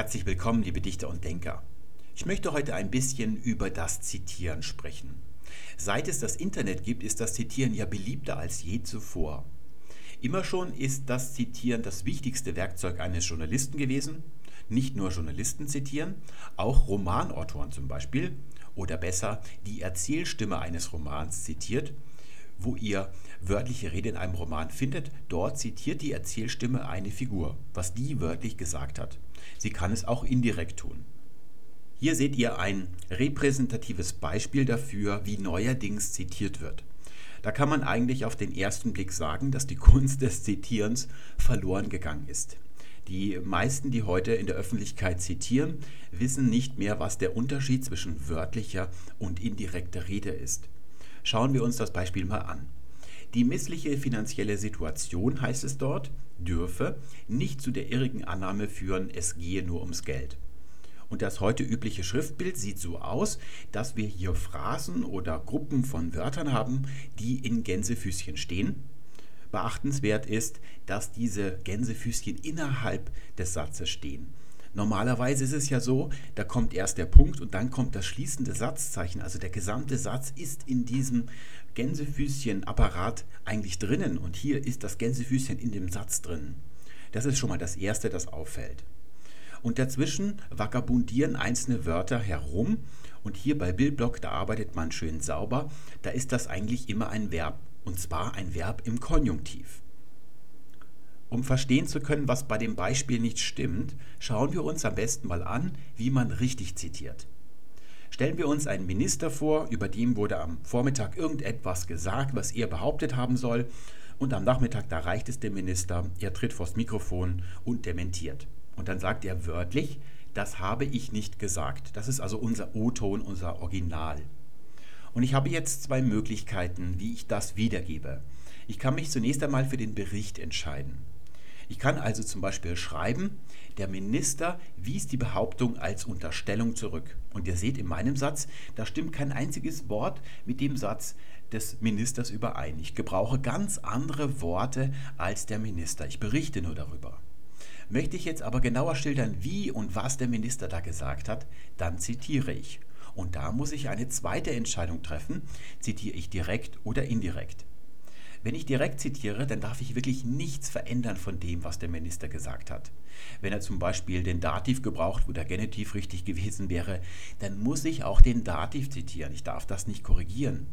Herzlich willkommen, liebe Dichter und Denker. Ich möchte heute ein bisschen über das Zitieren sprechen. Seit es das Internet gibt, ist das Zitieren ja beliebter als je zuvor. Immer schon ist das Zitieren das wichtigste Werkzeug eines Journalisten gewesen. Nicht nur Journalisten zitieren, auch Romanautoren zum Beispiel, oder besser die Erzählstimme eines Romans zitiert wo ihr wörtliche Rede in einem Roman findet, dort zitiert die Erzählstimme eine Figur, was die wörtlich gesagt hat. Sie kann es auch indirekt tun. Hier seht ihr ein repräsentatives Beispiel dafür, wie neuerdings zitiert wird. Da kann man eigentlich auf den ersten Blick sagen, dass die Kunst des Zitierens verloren gegangen ist. Die meisten, die heute in der Öffentlichkeit zitieren, wissen nicht mehr, was der Unterschied zwischen wörtlicher und indirekter Rede ist. Schauen wir uns das Beispiel mal an. Die missliche finanzielle Situation, heißt es dort, dürfe nicht zu der irrigen Annahme führen, es gehe nur ums Geld. Und das heute übliche Schriftbild sieht so aus, dass wir hier Phrasen oder Gruppen von Wörtern haben, die in Gänsefüßchen stehen. Beachtenswert ist, dass diese Gänsefüßchen innerhalb des Satzes stehen. Normalerweise ist es ja so, da kommt erst der Punkt und dann kommt das schließende Satzzeichen. Also der gesamte Satz ist in diesem Gänsefüßchen-Apparat eigentlich drinnen und hier ist das Gänsefüßchen in dem Satz drin. Das ist schon mal das Erste, das auffällt. Und dazwischen vagabundieren einzelne Wörter herum und hier bei Bildblock, da arbeitet man schön sauber, da ist das eigentlich immer ein Verb und zwar ein Verb im Konjunktiv. Um verstehen zu können, was bei dem Beispiel nicht stimmt, schauen wir uns am besten mal an, wie man richtig zitiert. Stellen wir uns einen Minister vor, über dem wurde am Vormittag irgendetwas gesagt, was er behauptet haben soll, und am Nachmittag, da reicht es dem Minister, er tritt vors Mikrofon und dementiert. Und dann sagt er wörtlich, das habe ich nicht gesagt. Das ist also unser O-Ton, unser Original. Und ich habe jetzt zwei Möglichkeiten, wie ich das wiedergebe. Ich kann mich zunächst einmal für den Bericht entscheiden. Ich kann also zum Beispiel schreiben, der Minister wies die Behauptung als Unterstellung zurück. Und ihr seht in meinem Satz, da stimmt kein einziges Wort mit dem Satz des Ministers überein. Ich gebrauche ganz andere Worte als der Minister. Ich berichte nur darüber. Möchte ich jetzt aber genauer schildern, wie und was der Minister da gesagt hat, dann zitiere ich. Und da muss ich eine zweite Entscheidung treffen, zitiere ich direkt oder indirekt. Wenn ich direkt zitiere, dann darf ich wirklich nichts verändern von dem, was der Minister gesagt hat. Wenn er zum Beispiel den Dativ gebraucht, wo der Genitiv richtig gewesen wäre, dann muss ich auch den Dativ zitieren. Ich darf das nicht korrigieren.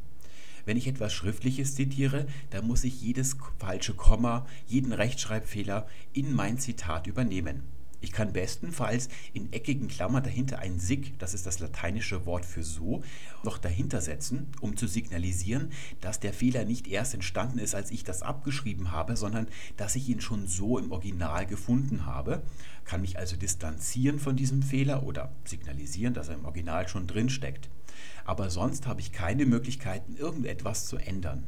Wenn ich etwas Schriftliches zitiere, dann muss ich jedes falsche Komma, jeden Rechtschreibfehler in mein Zitat übernehmen. Ich kann bestenfalls in eckigen Klammern dahinter ein sig, das ist das lateinische Wort für so, noch dahinter setzen, um zu signalisieren, dass der Fehler nicht erst entstanden ist, als ich das abgeschrieben habe, sondern dass ich ihn schon so im Original gefunden habe, kann mich also distanzieren von diesem Fehler oder signalisieren, dass er im Original schon drin steckt. Aber sonst habe ich keine Möglichkeiten, irgendetwas zu ändern.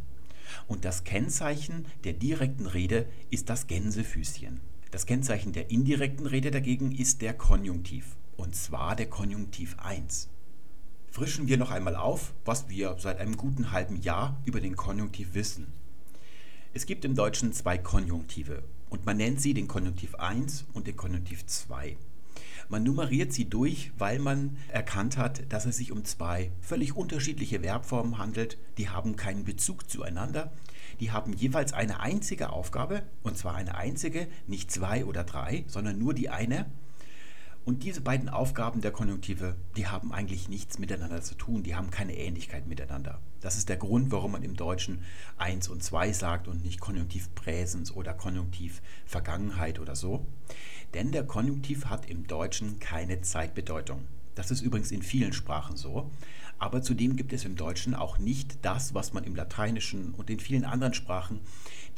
Und das Kennzeichen der direkten Rede ist das Gänsefüßchen. Das Kennzeichen der indirekten Rede dagegen ist der Konjunktiv, und zwar der Konjunktiv 1. Frischen wir noch einmal auf, was wir seit einem guten halben Jahr über den Konjunktiv wissen. Es gibt im Deutschen zwei Konjunktive und man nennt sie den Konjunktiv 1 und den Konjunktiv 2. Man nummeriert sie durch, weil man erkannt hat, dass es sich um zwei völlig unterschiedliche Verbformen handelt, die haben keinen Bezug zueinander, die haben jeweils eine einzige Aufgabe, und zwar eine einzige, nicht zwei oder drei, sondern nur die eine. Und diese beiden Aufgaben der Konjunktive, die haben eigentlich nichts miteinander zu tun, die haben keine Ähnlichkeit miteinander. Das ist der Grund, warum man im Deutschen 1 und 2 sagt und nicht Konjunktiv Präsens oder Konjunktiv Vergangenheit oder so. Denn der Konjunktiv hat im Deutschen keine Zeitbedeutung. Das ist übrigens in vielen Sprachen so. Aber zudem gibt es im Deutschen auch nicht das, was man im Lateinischen und in vielen anderen Sprachen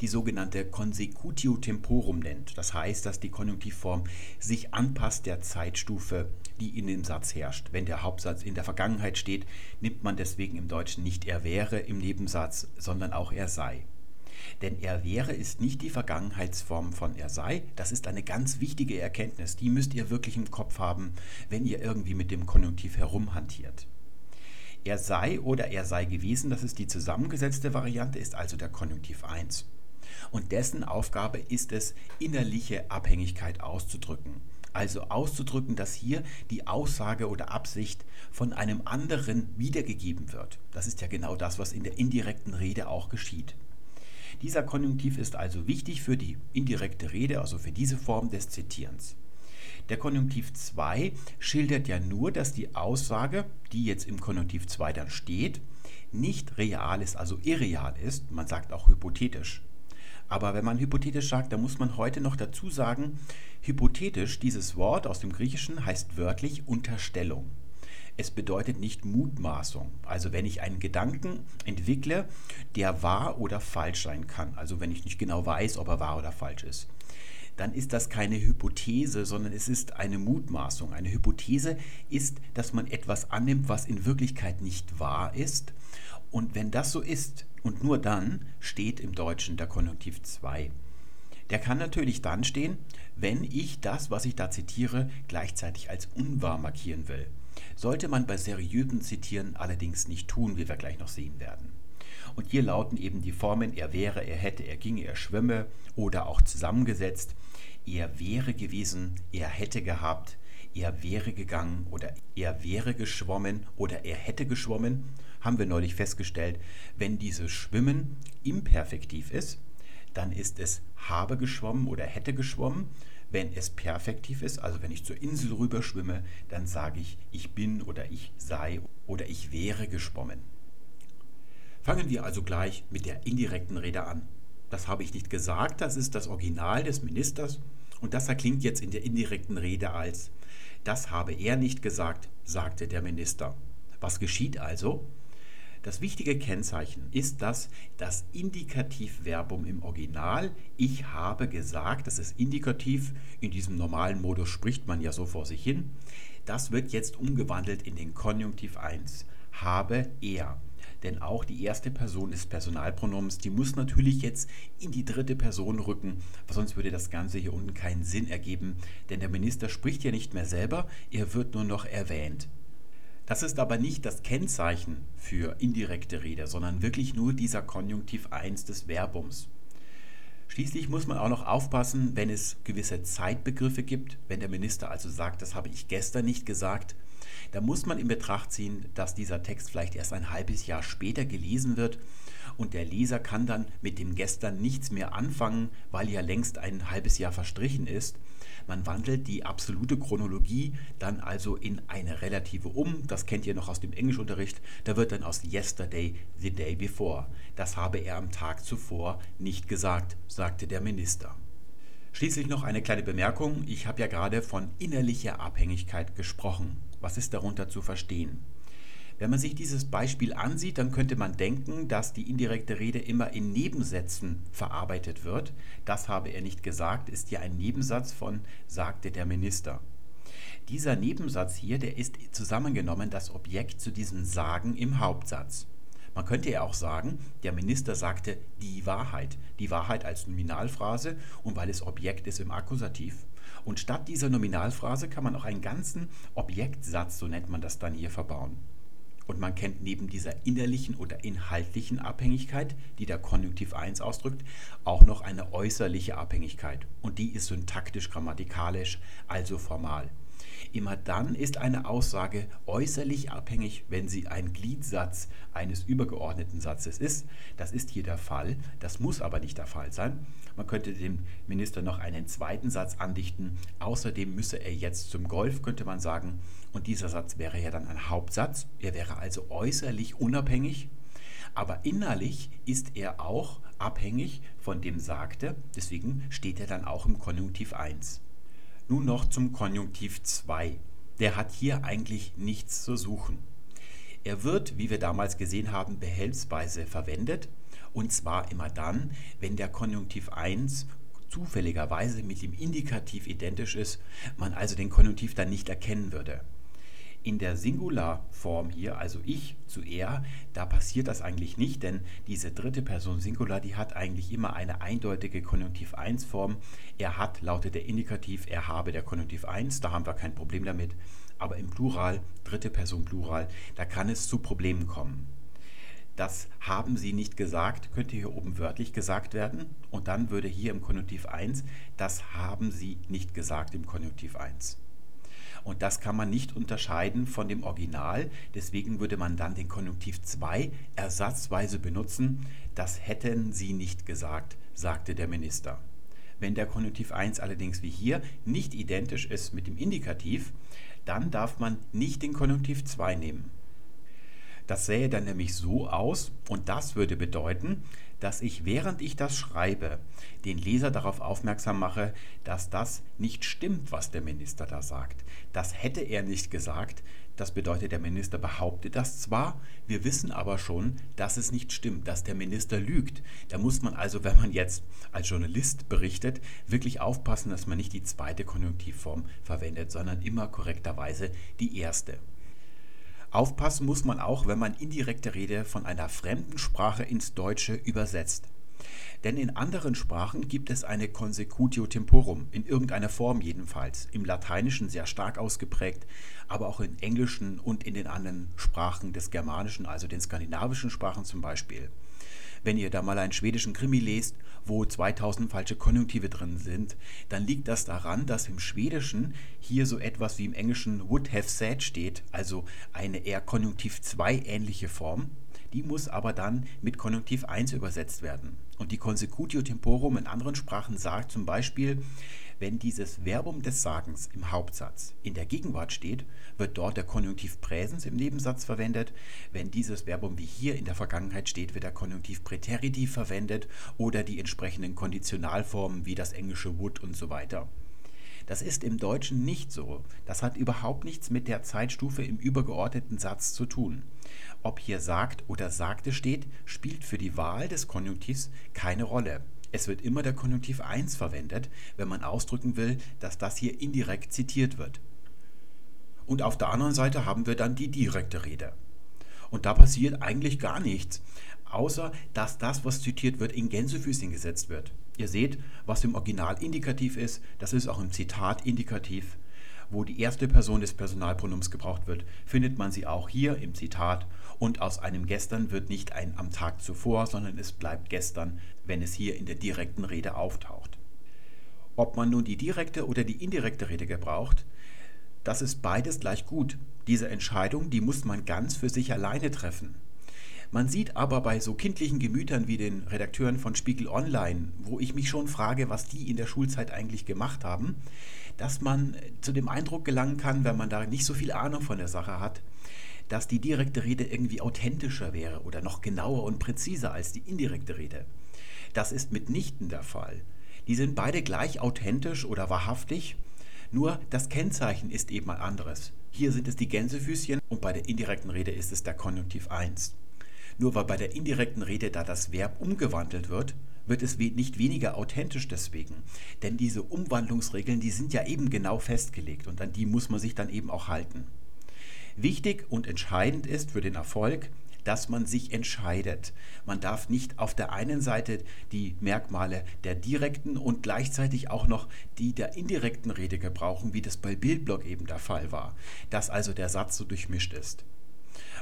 die sogenannte Consecutio temporum nennt. Das heißt, dass die Konjunktivform sich anpasst der Zeitstufe, die in dem Satz herrscht. Wenn der Hauptsatz in der Vergangenheit steht, nimmt man deswegen im Deutschen nicht er wäre im Nebensatz, sondern auch er sei. Denn er wäre ist nicht die Vergangenheitsform von er sei. Das ist eine ganz wichtige Erkenntnis. Die müsst ihr wirklich im Kopf haben, wenn ihr irgendwie mit dem Konjunktiv herumhantiert. Er sei oder er sei gewesen, das ist die zusammengesetzte Variante, ist also der Konjunktiv 1. Und dessen Aufgabe ist es, innerliche Abhängigkeit auszudrücken. Also auszudrücken, dass hier die Aussage oder Absicht von einem anderen wiedergegeben wird. Das ist ja genau das, was in der indirekten Rede auch geschieht. Dieser Konjunktiv ist also wichtig für die indirekte Rede, also für diese Form des Zitierens. Der Konjunktiv 2 schildert ja nur, dass die Aussage, die jetzt im Konjunktiv 2 dann steht, nicht real ist, also irreal ist. Man sagt auch hypothetisch. Aber wenn man hypothetisch sagt, dann muss man heute noch dazu sagen, hypothetisch, dieses Wort aus dem Griechischen heißt wörtlich Unterstellung. Es bedeutet nicht Mutmaßung. Also wenn ich einen Gedanken entwickle, der wahr oder falsch sein kann. Also wenn ich nicht genau weiß, ob er wahr oder falsch ist. Dann ist das keine Hypothese, sondern es ist eine Mutmaßung. Eine Hypothese ist, dass man etwas annimmt, was in Wirklichkeit nicht wahr ist. Und wenn das so ist, und nur dann steht im Deutschen der Konjunktiv 2. Der kann natürlich dann stehen, wenn ich das, was ich da zitiere, gleichzeitig als unwahr markieren will. Sollte man bei seriösen Zitieren allerdings nicht tun, wie wir gleich noch sehen werden. Und hier lauten eben die Formen er wäre, er hätte, er ginge, er schwimme oder auch zusammengesetzt er wäre gewesen, er hätte gehabt, er wäre gegangen oder er wäre geschwommen oder er hätte geschwommen, haben wir neulich festgestellt, wenn dieses Schwimmen imperfektiv ist, dann ist es habe geschwommen oder hätte geschwommen. Wenn es perfektiv ist, also wenn ich zur Insel rüber schwimme, dann sage ich, ich bin oder ich sei oder ich wäre geschwommen. Fangen wir also gleich mit der indirekten Rede an. Das habe ich nicht gesagt, das ist das Original des Ministers und das erklingt jetzt in der indirekten Rede als, das habe er nicht gesagt, sagte der Minister. Was geschieht also? Das wichtige Kennzeichen ist, dass das Indikativverbum im Original ich habe gesagt, das ist indikativ, in diesem normalen Modus spricht man ja so vor sich hin, das wird jetzt umgewandelt in den Konjunktiv 1, habe er. Denn auch die erste Person des Personalpronoms, die muss natürlich jetzt in die dritte Person rücken, sonst würde das Ganze hier unten keinen Sinn ergeben, denn der Minister spricht ja nicht mehr selber, er wird nur noch erwähnt. Das ist aber nicht das Kennzeichen für indirekte Rede, sondern wirklich nur dieser Konjunktiv 1 des Verbums. Schließlich muss man auch noch aufpassen, wenn es gewisse Zeitbegriffe gibt, wenn der Minister also sagt, das habe ich gestern nicht gesagt, da muss man in Betracht ziehen, dass dieser Text vielleicht erst ein halbes Jahr später gelesen wird und der Leser kann dann mit dem gestern nichts mehr anfangen, weil ja längst ein halbes Jahr verstrichen ist. Man wandelt die absolute Chronologie dann also in eine relative um. Das kennt ihr noch aus dem Englischunterricht. Da wird dann aus yesterday the day before. Das habe er am Tag zuvor nicht gesagt, sagte der Minister. Schließlich noch eine kleine Bemerkung. Ich habe ja gerade von innerlicher Abhängigkeit gesprochen. Was ist darunter zu verstehen? Wenn man sich dieses Beispiel ansieht, dann könnte man denken, dass die indirekte Rede immer in Nebensätzen verarbeitet wird. Das habe er nicht gesagt, ist ja ein Nebensatz von sagte der Minister. Dieser Nebensatz hier, der ist zusammengenommen das Objekt zu diesem Sagen im Hauptsatz. Man könnte ja auch sagen, der Minister sagte die Wahrheit. Die Wahrheit als Nominalphrase und weil es Objekt ist im Akkusativ. Und statt dieser Nominalphrase kann man auch einen ganzen Objektsatz, so nennt man das dann hier, verbauen. Und man kennt neben dieser innerlichen oder inhaltlichen Abhängigkeit, die der Konjunktiv 1 ausdrückt, auch noch eine äußerliche Abhängigkeit. Und die ist syntaktisch grammatikalisch, also formal. Immer dann ist eine Aussage äußerlich abhängig, wenn sie ein Gliedsatz eines übergeordneten Satzes ist. Das ist hier der Fall, das muss aber nicht der Fall sein. Man könnte dem Minister noch einen zweiten Satz andichten. Außerdem müsse er jetzt zum Golf, könnte man sagen. Und dieser Satz wäre ja dann ein Hauptsatz. Er wäre also äußerlich unabhängig. Aber innerlich ist er auch abhängig von dem Sagte. Deswegen steht er dann auch im Konjunktiv 1. Nun noch zum Konjunktiv 2. Der hat hier eigentlich nichts zu suchen. Er wird, wie wir damals gesehen haben, behelfsweise verwendet und zwar immer dann, wenn der Konjunktiv 1 zufälligerweise mit dem Indikativ identisch ist, man also den Konjunktiv dann nicht erkennen würde. In der Singularform hier, also ich zu er, da passiert das eigentlich nicht, denn diese dritte Person Singular, die hat eigentlich immer eine eindeutige Konjunktiv 1 Form. Er hat lautet der Indikativ, er habe der Konjunktiv 1, da haben wir kein Problem damit. Aber im Plural, dritte Person Plural, da kann es zu Problemen kommen. Das haben Sie nicht gesagt, könnte hier oben wörtlich gesagt werden. Und dann würde hier im Konjunktiv 1, das haben Sie nicht gesagt im Konjunktiv 1. Und das kann man nicht unterscheiden von dem Original. Deswegen würde man dann den Konjunktiv 2 ersatzweise benutzen. Das hätten Sie nicht gesagt, sagte der Minister. Wenn der Konjunktiv 1 allerdings wie hier nicht identisch ist mit dem Indikativ, dann darf man nicht den Konjunktiv 2 nehmen. Das sähe dann nämlich so aus und das würde bedeuten, dass ich, während ich das schreibe, den Leser darauf aufmerksam mache, dass das nicht stimmt, was der Minister da sagt. Das hätte er nicht gesagt. Das bedeutet, der Minister behauptet das zwar, wir wissen aber schon, dass es nicht stimmt, dass der Minister lügt. Da muss man also, wenn man jetzt als Journalist berichtet, wirklich aufpassen, dass man nicht die zweite Konjunktivform verwendet, sondern immer korrekterweise die erste. Aufpassen muss man auch, wenn man indirekte Rede von einer fremden Sprache ins Deutsche übersetzt. Denn in anderen Sprachen gibt es eine Consecutio temporum, in irgendeiner Form jedenfalls, im Lateinischen sehr stark ausgeprägt, aber auch in Englischen und in den anderen Sprachen des Germanischen, also den skandinavischen Sprachen zum Beispiel. Wenn ihr da mal einen schwedischen Krimi lest, wo 2000 falsche Konjunktive drin sind, dann liegt das daran, dass im Schwedischen hier so etwas wie im Englischen would have said steht, also eine eher Konjunktiv 2 ähnliche Form. Die muss aber dann mit Konjunktiv 1 übersetzt werden. Und die Consecutio temporum in anderen Sprachen sagt zum Beispiel, wenn dieses Verbum des Sagens im Hauptsatz in der Gegenwart steht, wird dort der Konjunktiv Präsens im Nebensatz verwendet. Wenn dieses Verbum wie hier in der Vergangenheit steht, wird der Konjunktiv Präteritiv verwendet oder die entsprechenden Konditionalformen wie das englische would und so weiter. Das ist im Deutschen nicht so. Das hat überhaupt nichts mit der Zeitstufe im übergeordneten Satz zu tun. Ob hier sagt oder sagte steht, spielt für die Wahl des Konjunktivs keine Rolle. Es wird immer der Konjunktiv 1 verwendet, wenn man ausdrücken will, dass das hier indirekt zitiert wird. Und auf der anderen Seite haben wir dann die direkte Rede. Und da passiert eigentlich gar nichts, außer dass das, was zitiert wird, in Gänsefüßchen gesetzt wird. Ihr seht, was im Original indikativ ist, das ist auch im Zitat indikativ. Wo die erste Person des Personalpronoms gebraucht wird, findet man sie auch hier im Zitat und aus einem gestern wird nicht ein am Tag zuvor, sondern es bleibt gestern, wenn es hier in der direkten Rede auftaucht. Ob man nun die direkte oder die indirekte Rede gebraucht, das ist beides gleich gut. Diese Entscheidung, die muss man ganz für sich alleine treffen. Man sieht aber bei so kindlichen Gemütern wie den Redakteuren von Spiegel Online, wo ich mich schon frage, was die in der Schulzeit eigentlich gemacht haben, dass man zu dem Eindruck gelangen kann, wenn man da nicht so viel Ahnung von der Sache hat, dass die direkte Rede irgendwie authentischer wäre oder noch genauer und präziser als die indirekte Rede. Das ist mitnichten der Fall. Die sind beide gleich authentisch oder wahrhaftig, nur das Kennzeichen ist eben ein anderes. Hier sind es die Gänsefüßchen und bei der indirekten Rede ist es der Konjunktiv 1. Nur weil bei der indirekten Rede da das Verb umgewandelt wird, wird es nicht weniger authentisch deswegen. Denn diese Umwandlungsregeln, die sind ja eben genau festgelegt und an die muss man sich dann eben auch halten. Wichtig und entscheidend ist für den Erfolg, dass man sich entscheidet. Man darf nicht auf der einen Seite die Merkmale der direkten und gleichzeitig auch noch die der indirekten Rede gebrauchen, wie das bei Bildblock eben der Fall war, dass also der Satz so durchmischt ist.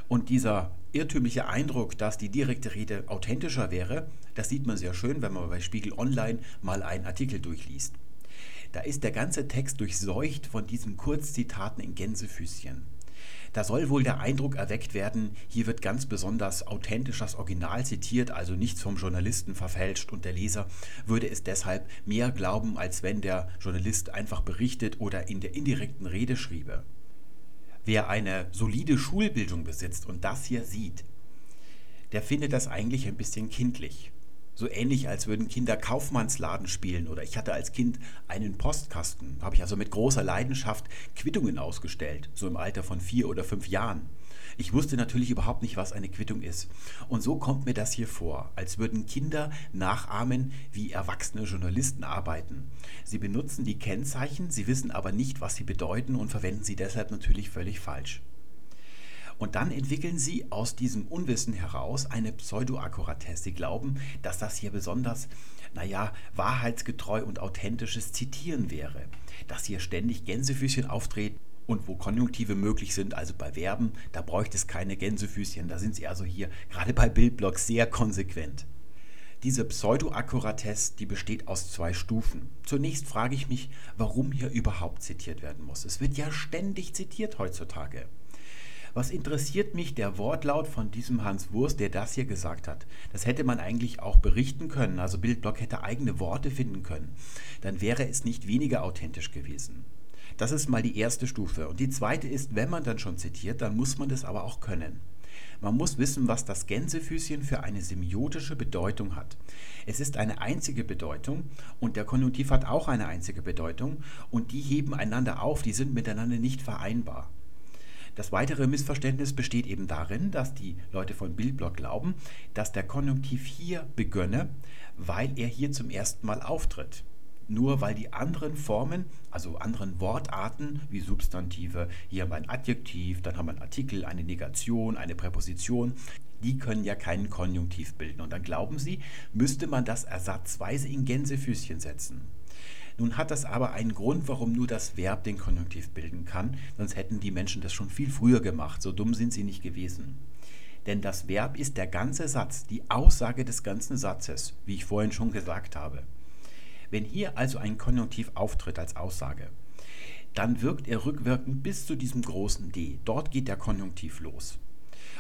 Und dieser irrtümliche Eindruck, dass die direkte Rede authentischer wäre, das sieht man sehr schön, wenn man bei Spiegel Online mal einen Artikel durchliest. Da ist der ganze Text durchseucht von diesen Kurzzitaten in Gänsefüßchen. Da soll wohl der Eindruck erweckt werden, hier wird ganz besonders authentisch das Original zitiert, also nichts vom Journalisten verfälscht und der Leser würde es deshalb mehr glauben, als wenn der Journalist einfach berichtet oder in der indirekten Rede schriebe. Wer eine solide Schulbildung besitzt und das hier sieht, der findet das eigentlich ein bisschen kindlich. So ähnlich, als würden Kinder Kaufmannsladen spielen oder ich hatte als Kind einen Postkasten, habe ich also mit großer Leidenschaft Quittungen ausgestellt, so im Alter von vier oder fünf Jahren. Ich wusste natürlich überhaupt nicht, was eine Quittung ist. Und so kommt mir das hier vor, als würden Kinder nachahmen, wie erwachsene Journalisten arbeiten. Sie benutzen die Kennzeichen, sie wissen aber nicht, was sie bedeuten und verwenden sie deshalb natürlich völlig falsch. Und dann entwickeln sie aus diesem Unwissen heraus eine Pseudoakkuratesse. Sie glauben, dass das hier besonders, naja, wahrheitsgetreu und authentisches Zitieren wäre. Dass hier ständig Gänsefüßchen auftreten Und wo Konjunktive möglich sind, also bei Verben, da bräuchte es keine Gänsefüßchen. Da sind sie also hier gerade bei Bildblocks sehr konsequent. Diese Pseudoakkuratesse, die besteht aus zwei Stufen. Zunächst frage ich mich, warum hier überhaupt zitiert werden muss. Es wird ja ständig zitiert heutzutage. Was interessiert mich der Wortlaut von diesem Hans Wurst, der das hier gesagt hat? Das hätte man eigentlich auch berichten können. Also Bildblock hätte eigene Worte finden können. Dann wäre es nicht weniger authentisch gewesen. Das ist mal die erste Stufe. Und die zweite ist, wenn man dann schon zitiert, dann muss man das aber auch können. Man muss wissen, was das Gänsefüßchen für eine semiotische Bedeutung hat. Es ist eine einzige Bedeutung und der Konjunktiv hat auch eine einzige Bedeutung und die heben einander auf, die sind miteinander nicht vereinbar. Das weitere Missverständnis besteht eben darin, dass die Leute von Bildblock glauben, dass der Konjunktiv hier begönne, weil er hier zum ersten Mal auftritt. Nur weil die anderen Formen, also anderen Wortarten wie Substantive, hier haben wir ein Adjektiv, dann haben wir einen Artikel, eine Negation, eine Präposition, die können ja keinen Konjunktiv bilden. Und dann glauben sie, müsste man das ersatzweise in Gänsefüßchen setzen. Nun hat das aber einen Grund, warum nur das Verb den Konjunktiv bilden kann, sonst hätten die Menschen das schon viel früher gemacht. So dumm sind sie nicht gewesen. Denn das Verb ist der ganze Satz, die Aussage des ganzen Satzes, wie ich vorhin schon gesagt habe. Wenn hier also ein Konjunktiv auftritt als Aussage, dann wirkt er rückwirkend bis zu diesem großen D. Dort geht der Konjunktiv los.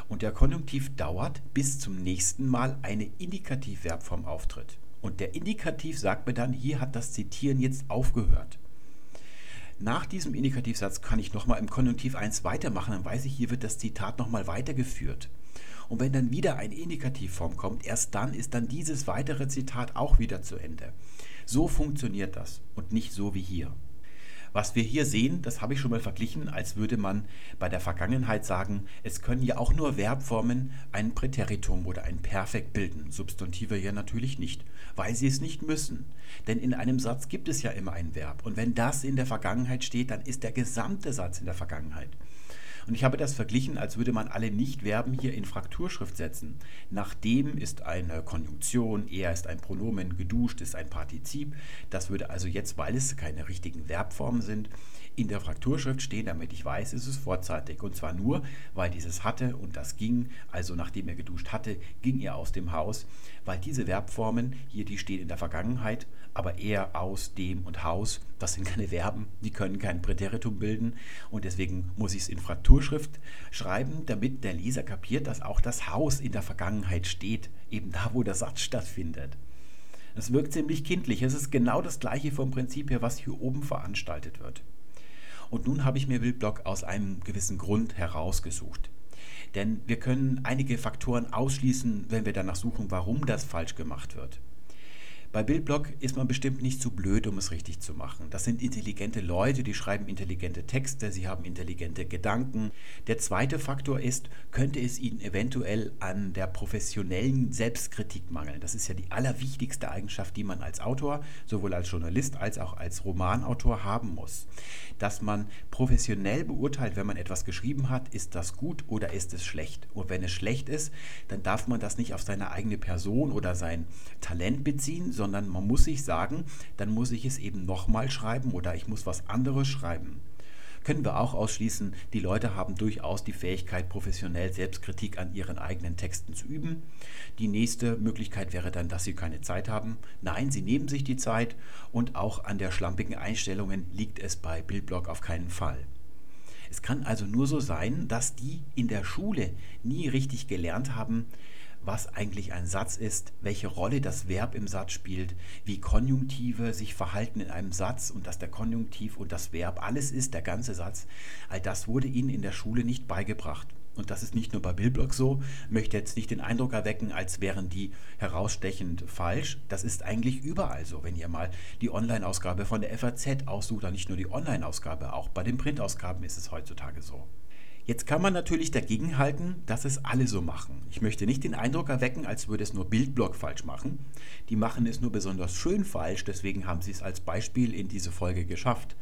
Und der Konjunktiv dauert, bis zum nächsten Mal eine Indikativverbform auftritt. Und der Indikativ sagt mir dann, hier hat das Zitieren jetzt aufgehört. Nach diesem Indikativsatz kann ich nochmal im Konjunktiv 1 weitermachen, dann weiß ich, hier wird das Zitat nochmal weitergeführt. Und wenn dann wieder eine Indikativform kommt, erst dann ist dann dieses weitere Zitat auch wieder zu Ende. So funktioniert das und nicht so wie hier. Was wir hier sehen, das habe ich schon mal verglichen, als würde man bei der Vergangenheit sagen, es können ja auch nur Verbformen ein Präteritum oder ein Perfekt bilden. Substantive ja natürlich nicht, weil sie es nicht müssen. Denn in einem Satz gibt es ja immer ein Verb. Und wenn das in der Vergangenheit steht, dann ist der gesamte Satz in der Vergangenheit. Und ich habe das verglichen, als würde man alle Nichtverben hier in Frakturschrift setzen. Nachdem ist eine Konjunktion, er ist ein Pronomen, geduscht ist ein Partizip. Das würde also jetzt, weil es keine richtigen Verbformen sind, in der Frakturschrift stehen, damit ich weiß, es ist vorzeitig. Und zwar nur, weil dieses hatte und das ging, also nachdem er geduscht hatte, ging er aus dem Haus, weil diese Verbformen hier, die stehen in der Vergangenheit, aber er, aus, dem und Haus, das sind keine Verben, die können kein Präteritum bilden und deswegen muss ich es in Frakturschrift schreiben, damit der Leser kapiert, dass auch das Haus in der Vergangenheit steht, eben da, wo der Satz stattfindet. Das wirkt ziemlich kindlich. Es ist genau das gleiche vom Prinzip her, was hier oben veranstaltet wird. Und nun habe ich mir Bildblock aus einem gewissen Grund herausgesucht. Denn wir können einige Faktoren ausschließen, wenn wir danach suchen, warum das falsch gemacht wird. Bei Bildblock ist man bestimmt nicht zu blöd, um es richtig zu machen. Das sind intelligente Leute, die schreiben intelligente Texte, sie haben intelligente Gedanken. Der zweite Faktor ist, könnte es ihnen eventuell an der professionellen Selbstkritik mangeln. Das ist ja die allerwichtigste Eigenschaft, die man als Autor, sowohl als Journalist als auch als Romanautor haben muss. Dass man professionell beurteilt, wenn man etwas geschrieben hat, ist das gut oder ist es schlecht. Und wenn es schlecht ist, dann darf man das nicht auf seine eigene Person oder sein Talent beziehen, sondern man muss sich sagen, dann muss ich es eben nochmal schreiben oder ich muss was anderes schreiben. Können wir auch ausschließen, die Leute haben durchaus die Fähigkeit, professionell Selbstkritik an ihren eigenen Texten zu üben. Die nächste Möglichkeit wäre dann, dass sie keine Zeit haben. Nein, sie nehmen sich die Zeit und auch an der schlampigen Einstellungen liegt es bei Bildblog auf keinen Fall. Es kann also nur so sein, dass die in der Schule nie richtig gelernt haben, was eigentlich ein Satz ist, welche Rolle das Verb im Satz spielt, wie Konjunktive sich verhalten in einem Satz und dass der Konjunktiv und das Verb alles ist, der ganze Satz. All das wurde ihnen in der Schule nicht beigebracht. Und das ist nicht nur bei Billblock so, möchte jetzt nicht den Eindruck erwecken, als wären die herausstechend falsch. Das ist eigentlich überall so. Wenn ihr mal die Online-Ausgabe von der FAZ aussucht, dann nicht nur die Online-Ausgabe, auch bei den Printausgaben ist es heutzutage so. Jetzt kann man natürlich dagegen halten, dass es alle so machen. Ich möchte nicht den Eindruck erwecken, als würde es nur Bildblock falsch machen. Die machen es nur besonders schön falsch, deswegen haben sie es als Beispiel in diese Folge geschafft.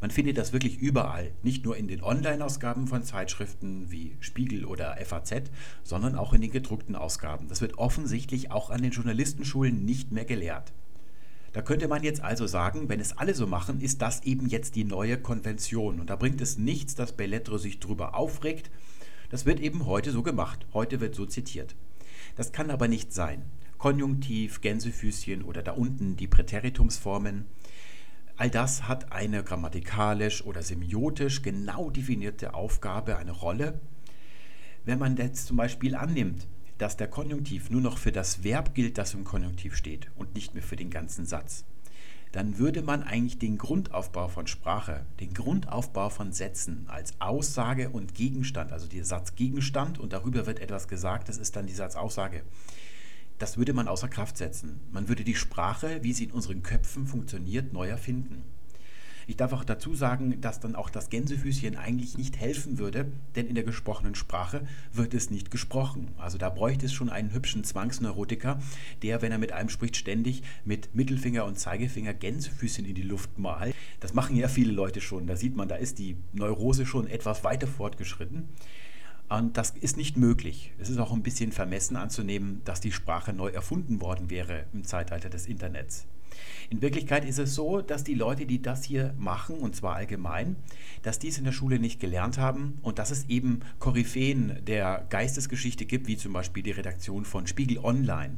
Man findet das wirklich überall, nicht nur in den Online-Ausgaben von Zeitschriften wie Spiegel oder FAZ, sondern auch in den gedruckten Ausgaben. Das wird offensichtlich auch an den Journalistenschulen nicht mehr gelehrt. Da könnte man jetzt also sagen, wenn es alle so machen, ist das eben jetzt die neue Konvention. Und da bringt es nichts, dass Bellettre sich drüber aufregt. Das wird eben heute so gemacht. Heute wird so zitiert. Das kann aber nicht sein. Konjunktiv, Gänsefüßchen oder da unten die Präteritumsformen. All das hat eine grammatikalisch oder semiotisch genau definierte Aufgabe, eine Rolle. Wenn man jetzt zum Beispiel annimmt, dass der Konjunktiv nur noch für das Verb gilt, das im Konjunktiv steht und nicht mehr für den ganzen Satz, dann würde man eigentlich den Grundaufbau von Sprache, den Grundaufbau von Sätzen als Aussage und Gegenstand, also der Satzgegenstand und darüber wird etwas gesagt, das ist dann die Satzaussage, das würde man außer Kraft setzen. Man würde die Sprache, wie sie in unseren Köpfen funktioniert, neu erfinden. Ich darf auch dazu sagen, dass dann auch das Gänsefüßchen eigentlich nicht helfen würde, denn in der gesprochenen Sprache wird es nicht gesprochen. Also da bräuchte es schon einen hübschen Zwangsneurotiker, der, wenn er mit einem spricht, ständig mit Mittelfinger und Zeigefinger Gänsefüßchen in die Luft malt. Das machen ja viele Leute schon. Da sieht man, da ist die Neurose schon etwas weiter fortgeschritten. Und das ist nicht möglich. Es ist auch ein bisschen vermessen anzunehmen, dass die Sprache neu erfunden worden wäre im Zeitalter des Internets. In Wirklichkeit ist es so, dass die Leute, die das hier machen, und zwar allgemein, dass die es in der Schule nicht gelernt haben und dass es eben Koryphäen der Geistesgeschichte gibt, wie zum Beispiel die Redaktion von Spiegel Online,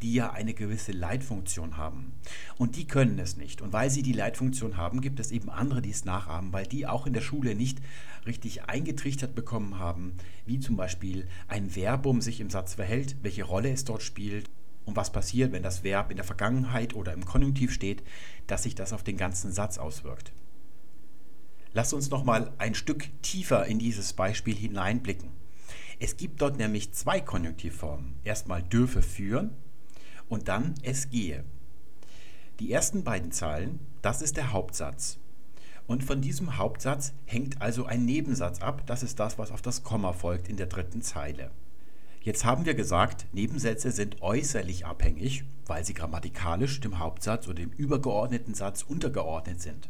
die ja eine gewisse Leitfunktion haben. Und die können es nicht. Und weil sie die Leitfunktion haben, gibt es eben andere, die es nachahmen, weil die auch in der Schule nicht richtig eingetrichtert bekommen haben, wie zum Beispiel ein Verbum sich im Satz verhält, welche Rolle es dort spielt und was passiert, wenn das Verb in der Vergangenheit oder im Konjunktiv steht, dass sich das auf den ganzen Satz auswirkt. Lass uns noch mal ein Stück tiefer in dieses Beispiel hineinblicken. Es gibt dort nämlich zwei Konjunktivformen. Erstmal dürfe führen und dann es gehe. Die ersten beiden Zahlen, das ist der Hauptsatz. Und von diesem Hauptsatz hängt also ein Nebensatz ab. Das ist das, was auf das Komma folgt in der dritten Zeile. Jetzt haben wir gesagt, Nebensätze sind äußerlich abhängig, weil sie grammatikalisch dem Hauptsatz oder dem übergeordneten Satz untergeordnet sind.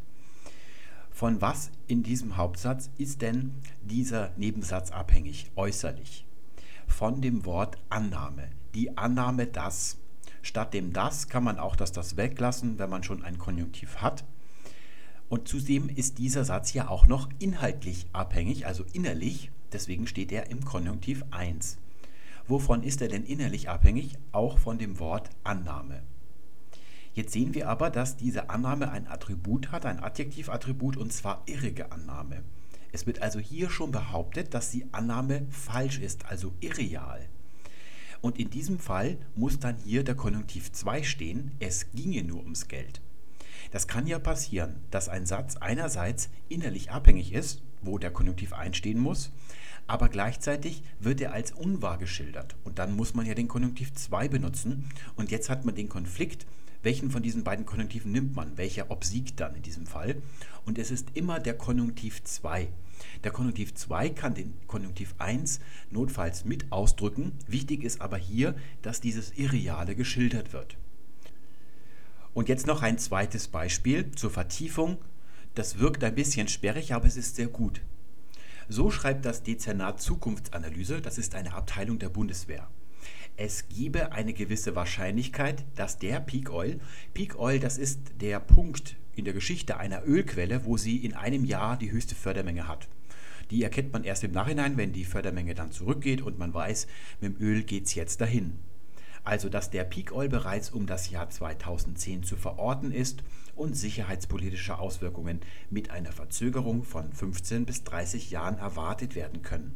Von was in diesem Hauptsatz ist denn dieser Nebensatz abhängig, äußerlich? Von dem Wort Annahme. Die Annahme das. Statt dem das kann man auch das das weglassen, wenn man schon ein Konjunktiv hat. Und zudem ist dieser Satz ja auch noch inhaltlich abhängig, also innerlich. Deswegen steht er im Konjunktiv 1. Wovon ist er denn innerlich abhängig? Auch von dem Wort Annahme. Jetzt sehen wir aber, dass diese Annahme ein Attribut hat, ein Adjektivattribut, und zwar irrige Annahme. Es wird also hier schon behauptet, dass die Annahme falsch ist, also irreal. Und in diesem Fall muss dann hier der Konjunktiv 2 stehen, es ginge nur ums Geld. Das kann ja passieren, dass ein Satz einerseits innerlich abhängig ist, wo der Konjunktiv einstehen muss, aber gleichzeitig wird er als unwahr geschildert. Und dann muss man ja den Konjunktiv 2 benutzen. Und jetzt hat man den Konflikt, welchen von diesen beiden Konjunktiven nimmt man, welcher obsiegt dann in diesem Fall. Und es ist immer der Konjunktiv 2. Der Konjunktiv 2 kann den Konjunktiv 1 notfalls mit ausdrücken. Wichtig ist aber hier, dass dieses Irreale geschildert wird. Und jetzt noch ein zweites Beispiel zur Vertiefung. Das wirkt ein bisschen sperrig, aber es ist sehr gut. So schreibt das Dezernat Zukunftsanalyse, das ist eine Abteilung der Bundeswehr. Es gebe eine gewisse Wahrscheinlichkeit, dass der Peak Oil, Peak Oil, das ist der Punkt in der Geschichte einer Ölquelle, wo sie in einem Jahr die höchste Fördermenge hat. Die erkennt man erst im Nachhinein, wenn die Fördermenge dann zurückgeht und man weiß, mit dem Öl geht es jetzt dahin also dass der Peak Oil bereits um das Jahr 2010 zu verorten ist und sicherheitspolitische Auswirkungen mit einer Verzögerung von 15 bis 30 Jahren erwartet werden können.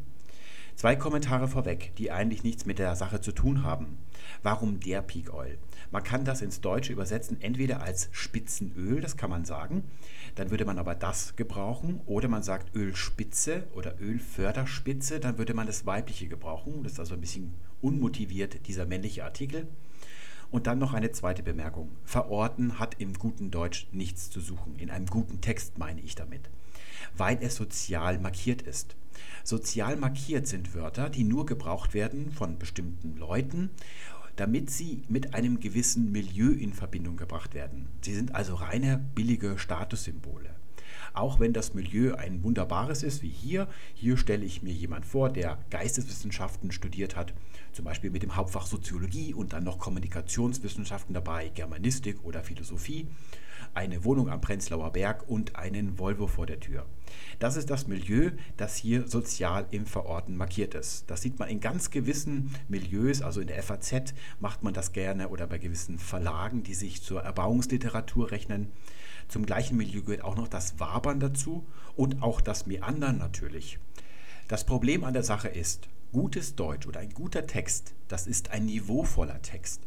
Zwei Kommentare vorweg, die eigentlich nichts mit der Sache zu tun haben. Warum der Peak Oil? Man kann das ins Deutsche übersetzen, entweder als Spitzenöl, das kann man sagen, dann würde man aber das gebrauchen, oder man sagt Ölspitze oder Ölförderspitze, dann würde man das weibliche gebrauchen. Das ist also ein bisschen unmotiviert, dieser männliche Artikel. Und dann noch eine zweite Bemerkung. Verorten hat im guten Deutsch nichts zu suchen. In einem guten Text meine ich damit. Weil es sozial markiert ist. Sozial markiert sind Wörter, die nur gebraucht werden von bestimmten Leuten, damit sie mit einem gewissen Milieu in Verbindung gebracht werden. Sie sind also reine billige Statussymbole. Auch wenn das Milieu ein wunderbares ist, wie hier. Hier stelle ich mir jemand vor, der Geisteswissenschaften studiert hat, zum Beispiel mit dem Hauptfach Soziologie und dann noch Kommunikationswissenschaften dabei, Germanistik oder Philosophie eine Wohnung am Prenzlauer Berg und einen Volvo vor der Tür. Das ist das Milieu, das hier sozial im Verorten markiert ist. Das sieht man in ganz gewissen Milieus, also in der FAZ macht man das gerne oder bei gewissen Verlagen, die sich zur Erbauungsliteratur rechnen. Zum gleichen Milieu gehört auch noch das Wabern dazu und auch das Meandern natürlich. Das Problem an der Sache ist, gutes Deutsch oder ein guter Text, das ist ein niveauvoller Text.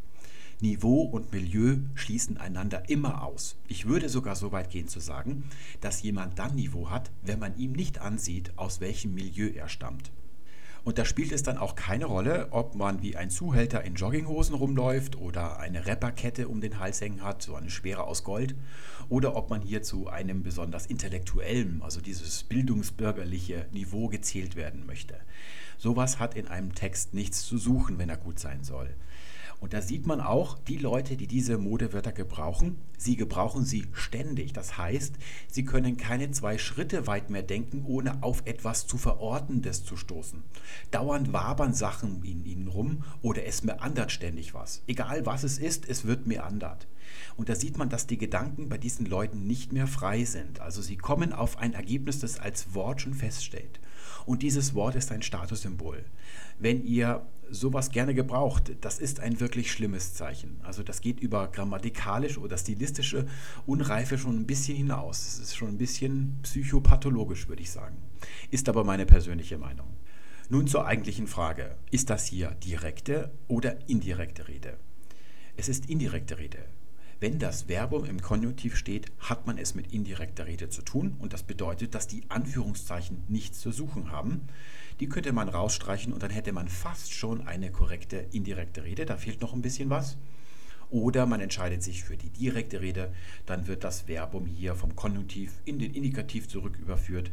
Niveau und Milieu schließen einander immer aus. Ich würde sogar so weit gehen zu sagen, dass jemand dann Niveau hat, wenn man ihm nicht ansieht, aus welchem Milieu er stammt. Und da spielt es dann auch keine Rolle, ob man wie ein Zuhälter in Jogginghosen rumläuft oder eine Rapperkette um den Hals hängen hat, so eine schwere aus Gold, oder ob man hier zu einem besonders intellektuellen, also dieses bildungsbürgerliche Niveau gezählt werden möchte. Sowas hat in einem Text nichts zu suchen, wenn er gut sein soll. Und da sieht man auch, die Leute, die diese Modewörter gebrauchen, sie gebrauchen sie ständig. Das heißt, sie können keine zwei Schritte weit mehr denken, ohne auf etwas zu Verortendes zu stoßen. Dauernd wabern Sachen in ihnen rum oder es meandert ständig was. Egal was es ist, es wird meandert. Und da sieht man, dass die Gedanken bei diesen Leuten nicht mehr frei sind. Also sie kommen auf ein Ergebnis, das als Wort schon feststeht. Und dieses Wort ist ein Statussymbol. Wenn ihr sowas gerne gebraucht, das ist ein wirklich schlimmes Zeichen. Also das geht über grammatikalisch oder stilistische Unreife schon ein bisschen hinaus. Das ist schon ein bisschen psychopathologisch, würde ich sagen. Ist aber meine persönliche Meinung. Nun zur eigentlichen Frage. Ist das hier direkte oder indirekte Rede? Es ist indirekte Rede. Wenn das Verbum im Konjunktiv steht, hat man es mit indirekter Rede zu tun und das bedeutet, dass die Anführungszeichen nichts zu suchen haben. Die könnte man rausstreichen und dann hätte man fast schon eine korrekte indirekte Rede. Da fehlt noch ein bisschen was. Oder man entscheidet sich für die direkte Rede, dann wird das Verbum hier vom Konjunktiv in den Indikativ zurück überführt.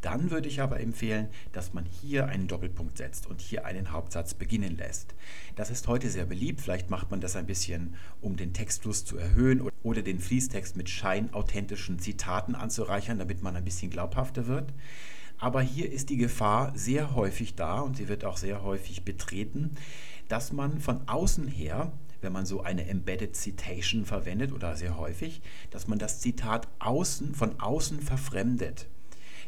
Dann würde ich aber empfehlen, dass man hier einen Doppelpunkt setzt und hier einen Hauptsatz beginnen lässt. Das ist heute sehr beliebt, vielleicht macht man das ein bisschen, um den Textfluss zu erhöhen oder den Fließtext mit scheinauthentischen Zitaten anzureichern, damit man ein bisschen glaubhafter wird. Aber hier ist die Gefahr sehr häufig da und sie wird auch sehr häufig betreten, dass man von außen her wenn man so eine Embedded Citation verwendet oder sehr häufig, dass man das Zitat außen, von außen verfremdet.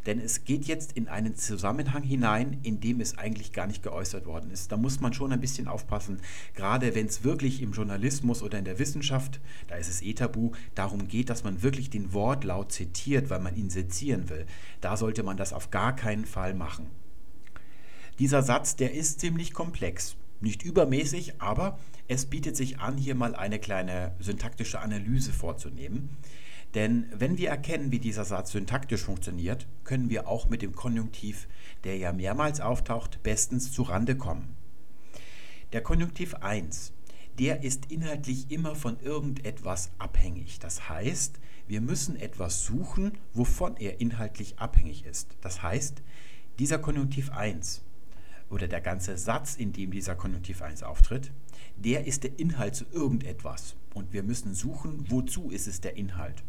Denn es geht jetzt in einen Zusammenhang hinein, in dem es eigentlich gar nicht geäußert worden ist. Da muss man schon ein bisschen aufpassen, gerade wenn es wirklich im Journalismus oder in der Wissenschaft, da ist es eh tabu, darum geht, dass man wirklich den Wortlaut zitiert, weil man ihn sezieren will. Da sollte man das auf gar keinen Fall machen. Dieser Satz, der ist ziemlich komplex. Nicht übermäßig, aber es bietet sich an, hier mal eine kleine syntaktische Analyse vorzunehmen. Denn wenn wir erkennen, wie dieser Satz syntaktisch funktioniert, können wir auch mit dem Konjunktiv, der ja mehrmals auftaucht, bestens zu Rande kommen. Der Konjunktiv 1, der ist inhaltlich immer von irgendetwas abhängig. Das heißt, wir müssen etwas suchen, wovon er inhaltlich abhängig ist. Das heißt, dieser Konjunktiv 1 oder der ganze Satz, in dem dieser Konjunktiv 1 auftritt, der ist der Inhalt zu irgendetwas. Und wir müssen suchen, wozu ist es der Inhalt.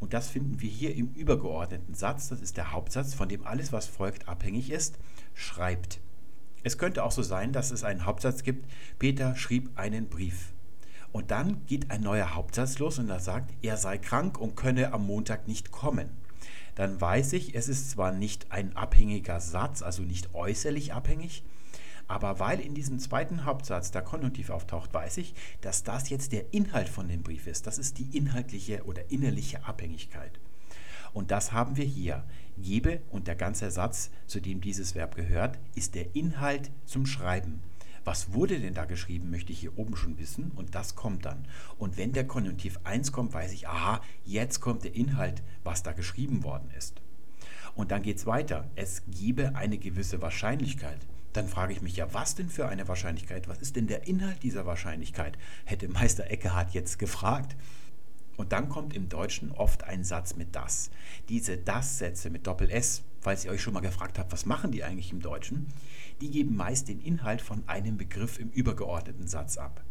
Und das finden wir hier im übergeordneten Satz, das ist der Hauptsatz, von dem alles, was folgt, abhängig ist, schreibt. Es könnte auch so sein, dass es einen Hauptsatz gibt, Peter schrieb einen Brief. Und dann geht ein neuer Hauptsatz los und er sagt, er sei krank und könne am Montag nicht kommen dann weiß ich, es ist zwar nicht ein abhängiger Satz, also nicht äußerlich abhängig, aber weil in diesem zweiten Hauptsatz der Konjunktiv auftaucht, weiß ich, dass das jetzt der Inhalt von dem Brief ist. Das ist die inhaltliche oder innerliche Abhängigkeit. Und das haben wir hier. Gebe und der ganze Satz, zu dem dieses Verb gehört, ist der Inhalt zum Schreiben. Was wurde denn da geschrieben, möchte ich hier oben schon wissen und das kommt dann. Und wenn der Konjunktiv 1 kommt, weiß ich, aha, jetzt kommt der Inhalt, was da geschrieben worden ist. Und dann geht es weiter. Es gebe eine gewisse Wahrscheinlichkeit. Dann frage ich mich ja, was denn für eine Wahrscheinlichkeit? Was ist denn der Inhalt dieser Wahrscheinlichkeit? Hätte Meister Eckehard jetzt gefragt. Und dann kommt im Deutschen oft ein Satz mit das. Diese das-Sätze mit Doppel-S, falls ihr euch schon mal gefragt habt, was machen die eigentlich im Deutschen, die geben meist den Inhalt von einem Begriff im übergeordneten Satz ab.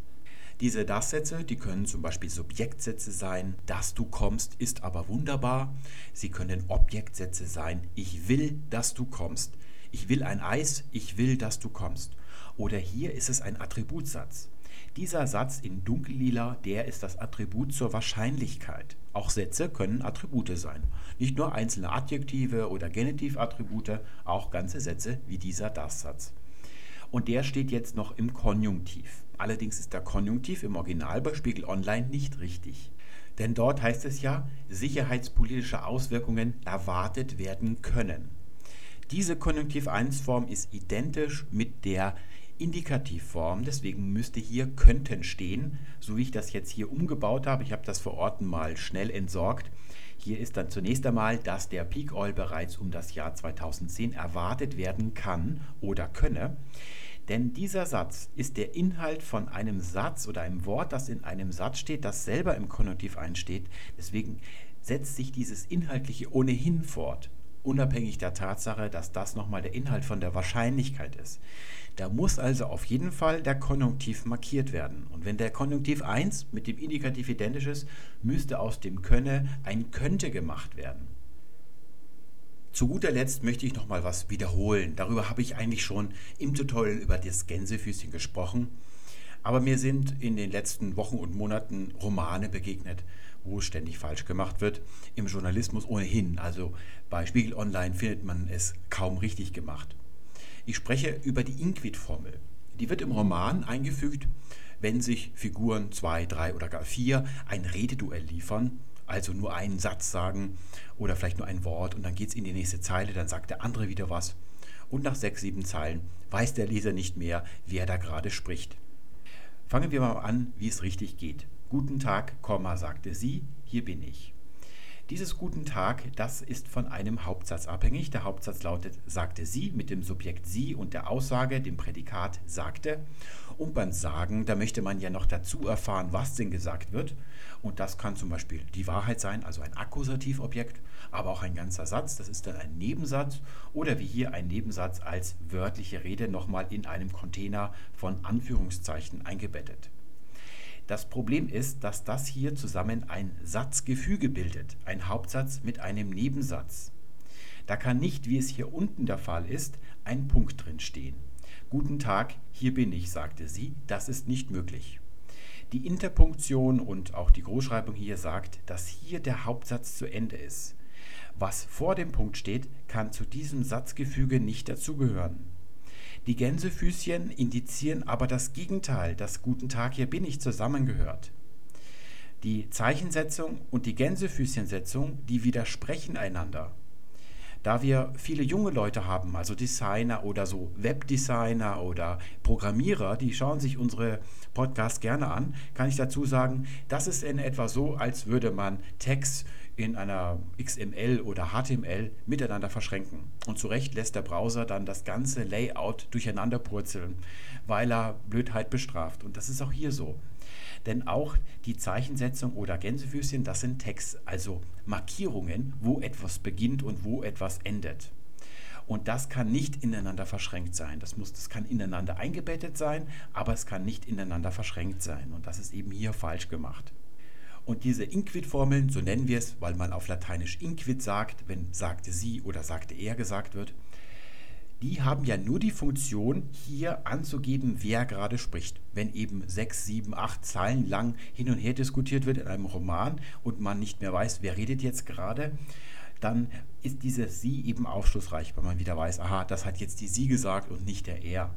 Diese Das-Sätze, die können zum Beispiel Subjektsätze sein, dass du kommst, ist aber wunderbar. Sie können Objektsätze sein, ich will, dass du kommst. Ich will ein Eis, ich will, dass du kommst. Oder hier ist es ein Attributsatz. Dieser Satz in dunkellila, der ist das Attribut zur Wahrscheinlichkeit. Auch Sätze können Attribute sein. Nicht nur einzelne Adjektive oder Genitivattribute, auch ganze Sätze wie dieser Das-Satz. Und der steht jetzt noch im Konjunktiv. Allerdings ist der Konjunktiv im Original bei Spiegel Online nicht richtig. Denn dort heißt es ja, sicherheitspolitische Auswirkungen erwartet werden können. Diese Konjunktiv 1 Form ist identisch mit der Indikativform, deswegen müsste hier könnten stehen, so wie ich das jetzt hier umgebaut habe. Ich habe das vor Orten mal schnell entsorgt. Hier ist dann zunächst einmal, dass der Peak Oil bereits um das Jahr 2010 erwartet werden kann oder könne. Denn dieser Satz ist der Inhalt von einem Satz oder einem Wort, das in einem Satz steht, das selber im Konjunktiv einsteht. Deswegen setzt sich dieses Inhaltliche ohnehin fort, unabhängig der Tatsache, dass das nochmal der Inhalt von der Wahrscheinlichkeit ist. Da muss also auf jeden Fall der Konjunktiv markiert werden. Und wenn der Konjunktiv 1 mit dem Indikativ identisch ist, müsste aus dem Könne ein Könnte gemacht werden. Zu guter Letzt möchte ich noch mal was wiederholen. Darüber habe ich eigentlich schon im Tutorial über das Gänsefüßchen gesprochen. Aber mir sind in den letzten Wochen und Monaten Romane begegnet, wo es ständig falsch gemacht wird. Im Journalismus ohnehin. Also bei Spiegel Online findet man es kaum richtig gemacht. Ich spreche über die Inquit-Formel. Die wird im Roman eingefügt, wenn sich Figuren 2, 3 oder gar 4 ein Rededuell liefern also nur einen Satz sagen oder vielleicht nur ein Wort und dann geht es in die nächste Zeile, dann sagt der andere wieder was. Und nach sechs, sieben Zeilen weiß der Leser nicht mehr, wer da gerade spricht. Fangen wir mal an, wie es richtig geht. Guten Tag, Komma, sagte sie, hier bin ich. Dieses Guten Tag, das ist von einem Hauptsatz abhängig. Der Hauptsatz lautet sagte sie mit dem Subjekt sie und der Aussage, dem Prädikat sagte. Und beim Sagen, da möchte man ja noch dazu erfahren, was denn gesagt wird. Und das kann zum Beispiel die Wahrheit sein, also ein Akkusativobjekt, aber auch ein ganzer Satz, das ist dann ein Nebensatz oder wie hier ein Nebensatz als wörtliche Rede nochmal in einem Container von Anführungszeichen eingebettet. Das Problem ist, dass das hier zusammen ein Satzgefüge bildet, ein Hauptsatz mit einem Nebensatz. Da kann nicht, wie es hier unten der Fall ist, ein Punkt drin stehen. Guten Tag, hier bin ich, sagte sie, das ist nicht möglich. Die Interpunktion und auch die Großschreibung hier sagt, dass hier der Hauptsatz zu Ende ist. Was vor dem Punkt steht, kann zu diesem Satzgefüge nicht dazugehören. Die Gänsefüßchen indizieren aber das Gegenteil, dass Guten Tag, hier bin ich zusammengehört. Die Zeichensetzung und die Gänsefüßchensetzung, die widersprechen einander. Da wir viele junge Leute haben, also Designer oder so Webdesigner oder Programmierer, die schauen sich unsere Podcasts gerne an, kann ich dazu sagen, das ist in etwa so, als würde man Text in einer XML oder HTML miteinander verschränken. Und zu Recht lässt der Browser dann das ganze Layout durcheinander purzeln, weil er Blödheit bestraft. Und das ist auch hier so. Denn auch die Zeichensetzung oder Gänsefüßchen, das sind Text, also Markierungen, wo etwas beginnt und wo etwas endet. Und das kann nicht ineinander verschränkt sein. Das, muss, das kann ineinander eingebettet sein, aber es kann nicht ineinander verschränkt sein. Und das ist eben hier falsch gemacht. Und diese Inquit-Formeln, so nennen wir es, weil man auf Lateinisch Inquit sagt, wenn sagte sie oder sagte er gesagt wird, die haben ja nur die Funktion, hier anzugeben, wer gerade spricht. Wenn eben sechs, sieben, acht Zeilen lang hin und her diskutiert wird in einem Roman und man nicht mehr weiß, wer redet jetzt gerade, dann ist dieses Sie eben aufschlussreich, weil man wieder weiß, aha, das hat jetzt die Sie gesagt und nicht der Er.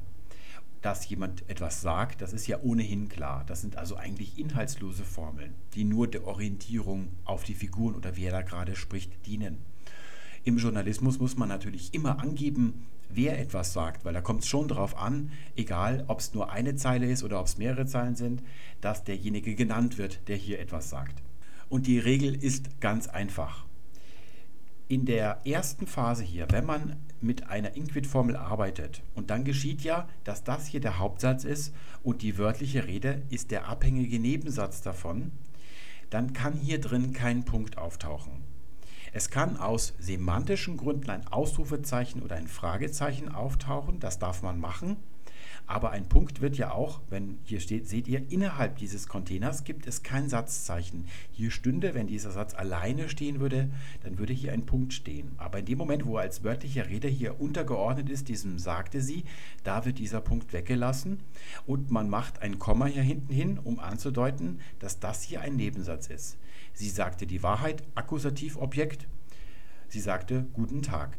Dass jemand etwas sagt, das ist ja ohnehin klar. Das sind also eigentlich inhaltslose Formeln, die nur der Orientierung auf die Figuren oder wer da gerade spricht, dienen. Im Journalismus muss man natürlich immer angeben, wer etwas sagt, weil da kommt es schon darauf an, egal ob es nur eine Zeile ist oder ob es mehrere Zeilen sind, dass derjenige genannt wird, der hier etwas sagt. Und die Regel ist ganz einfach. In der ersten Phase hier, wenn man mit einer Inquit-Formel arbeitet, und dann geschieht ja, dass das hier der Hauptsatz ist und die wörtliche Rede ist der abhängige Nebensatz davon, dann kann hier drin kein Punkt auftauchen. Es kann aus semantischen Gründen ein Ausrufezeichen oder ein Fragezeichen auftauchen, das darf man machen. Aber ein Punkt wird ja auch, wenn hier steht, seht ihr, innerhalb dieses Containers gibt es kein Satzzeichen. Hier stünde, wenn dieser Satz alleine stehen würde, dann würde hier ein Punkt stehen. Aber in dem Moment, wo er als wörtlicher Rede hier untergeordnet ist, diesem sagte sie, da wird dieser Punkt weggelassen und man macht ein Komma hier hinten hin, um anzudeuten, dass das hier ein Nebensatz ist. Sie sagte die Wahrheit, Akkusativobjekt. Sie sagte guten Tag.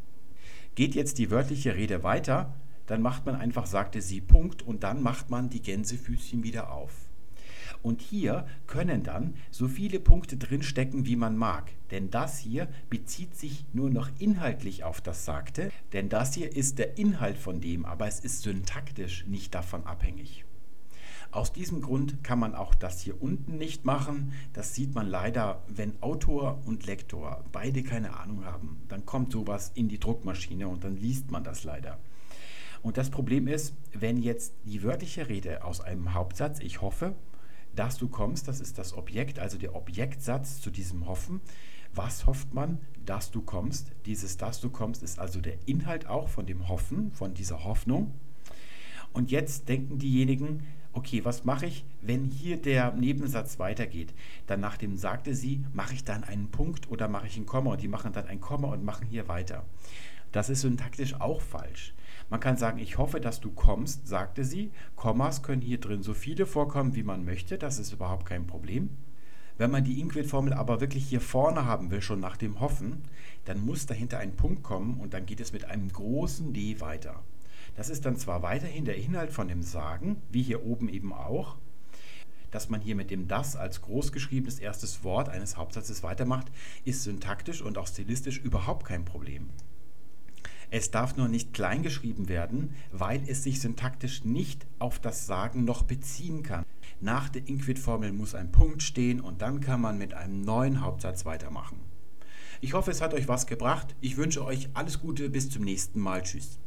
Geht jetzt die wörtliche Rede weiter, dann macht man einfach, sagte sie, Punkt und dann macht man die Gänsefüßchen wieder auf. Und hier können dann so viele Punkte drinstecken, wie man mag. Denn das hier bezieht sich nur noch inhaltlich auf das Sagte. Denn das hier ist der Inhalt von dem, aber es ist syntaktisch nicht davon abhängig. Aus diesem Grund kann man auch das hier unten nicht machen. Das sieht man leider, wenn Autor und Lektor beide keine Ahnung haben. Dann kommt sowas in die Druckmaschine und dann liest man das leider. Und das Problem ist, wenn jetzt die wörtliche Rede aus einem Hauptsatz, ich hoffe, dass du kommst, das ist das Objekt, also der Objektsatz zu diesem Hoffen. Was hofft man? Dass du kommst. Dieses dass du kommst ist also der Inhalt auch von dem Hoffen, von dieser Hoffnung. Und jetzt denken diejenigen, okay, was mache ich, wenn hier der Nebensatz weitergeht? Dann nach dem sagte sie, mache ich dann einen Punkt oder mache ich ein Komma und die machen dann ein Komma und machen hier weiter. Das ist syntaktisch auch falsch. Man kann sagen, ich hoffe, dass du kommst, sagte sie. Kommas können hier drin so viele vorkommen, wie man möchte. Das ist überhaupt kein Problem. Wenn man die Inquit-Formel aber wirklich hier vorne haben will, schon nach dem Hoffen, dann muss dahinter ein Punkt kommen und dann geht es mit einem großen D weiter. Das ist dann zwar weiterhin der Inhalt von dem Sagen, wie hier oben eben auch, dass man hier mit dem das als großgeschriebenes erstes Wort eines Hauptsatzes weitermacht, ist syntaktisch und auch stilistisch überhaupt kein Problem. Es darf nur nicht kleingeschrieben werden, weil es sich syntaktisch nicht auf das Sagen noch beziehen kann. Nach der Inquit-Formel muss ein Punkt stehen und dann kann man mit einem neuen Hauptsatz weitermachen. Ich hoffe, es hat euch was gebracht. Ich wünsche euch alles Gute, bis zum nächsten Mal. Tschüss.